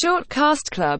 Shortcast Club.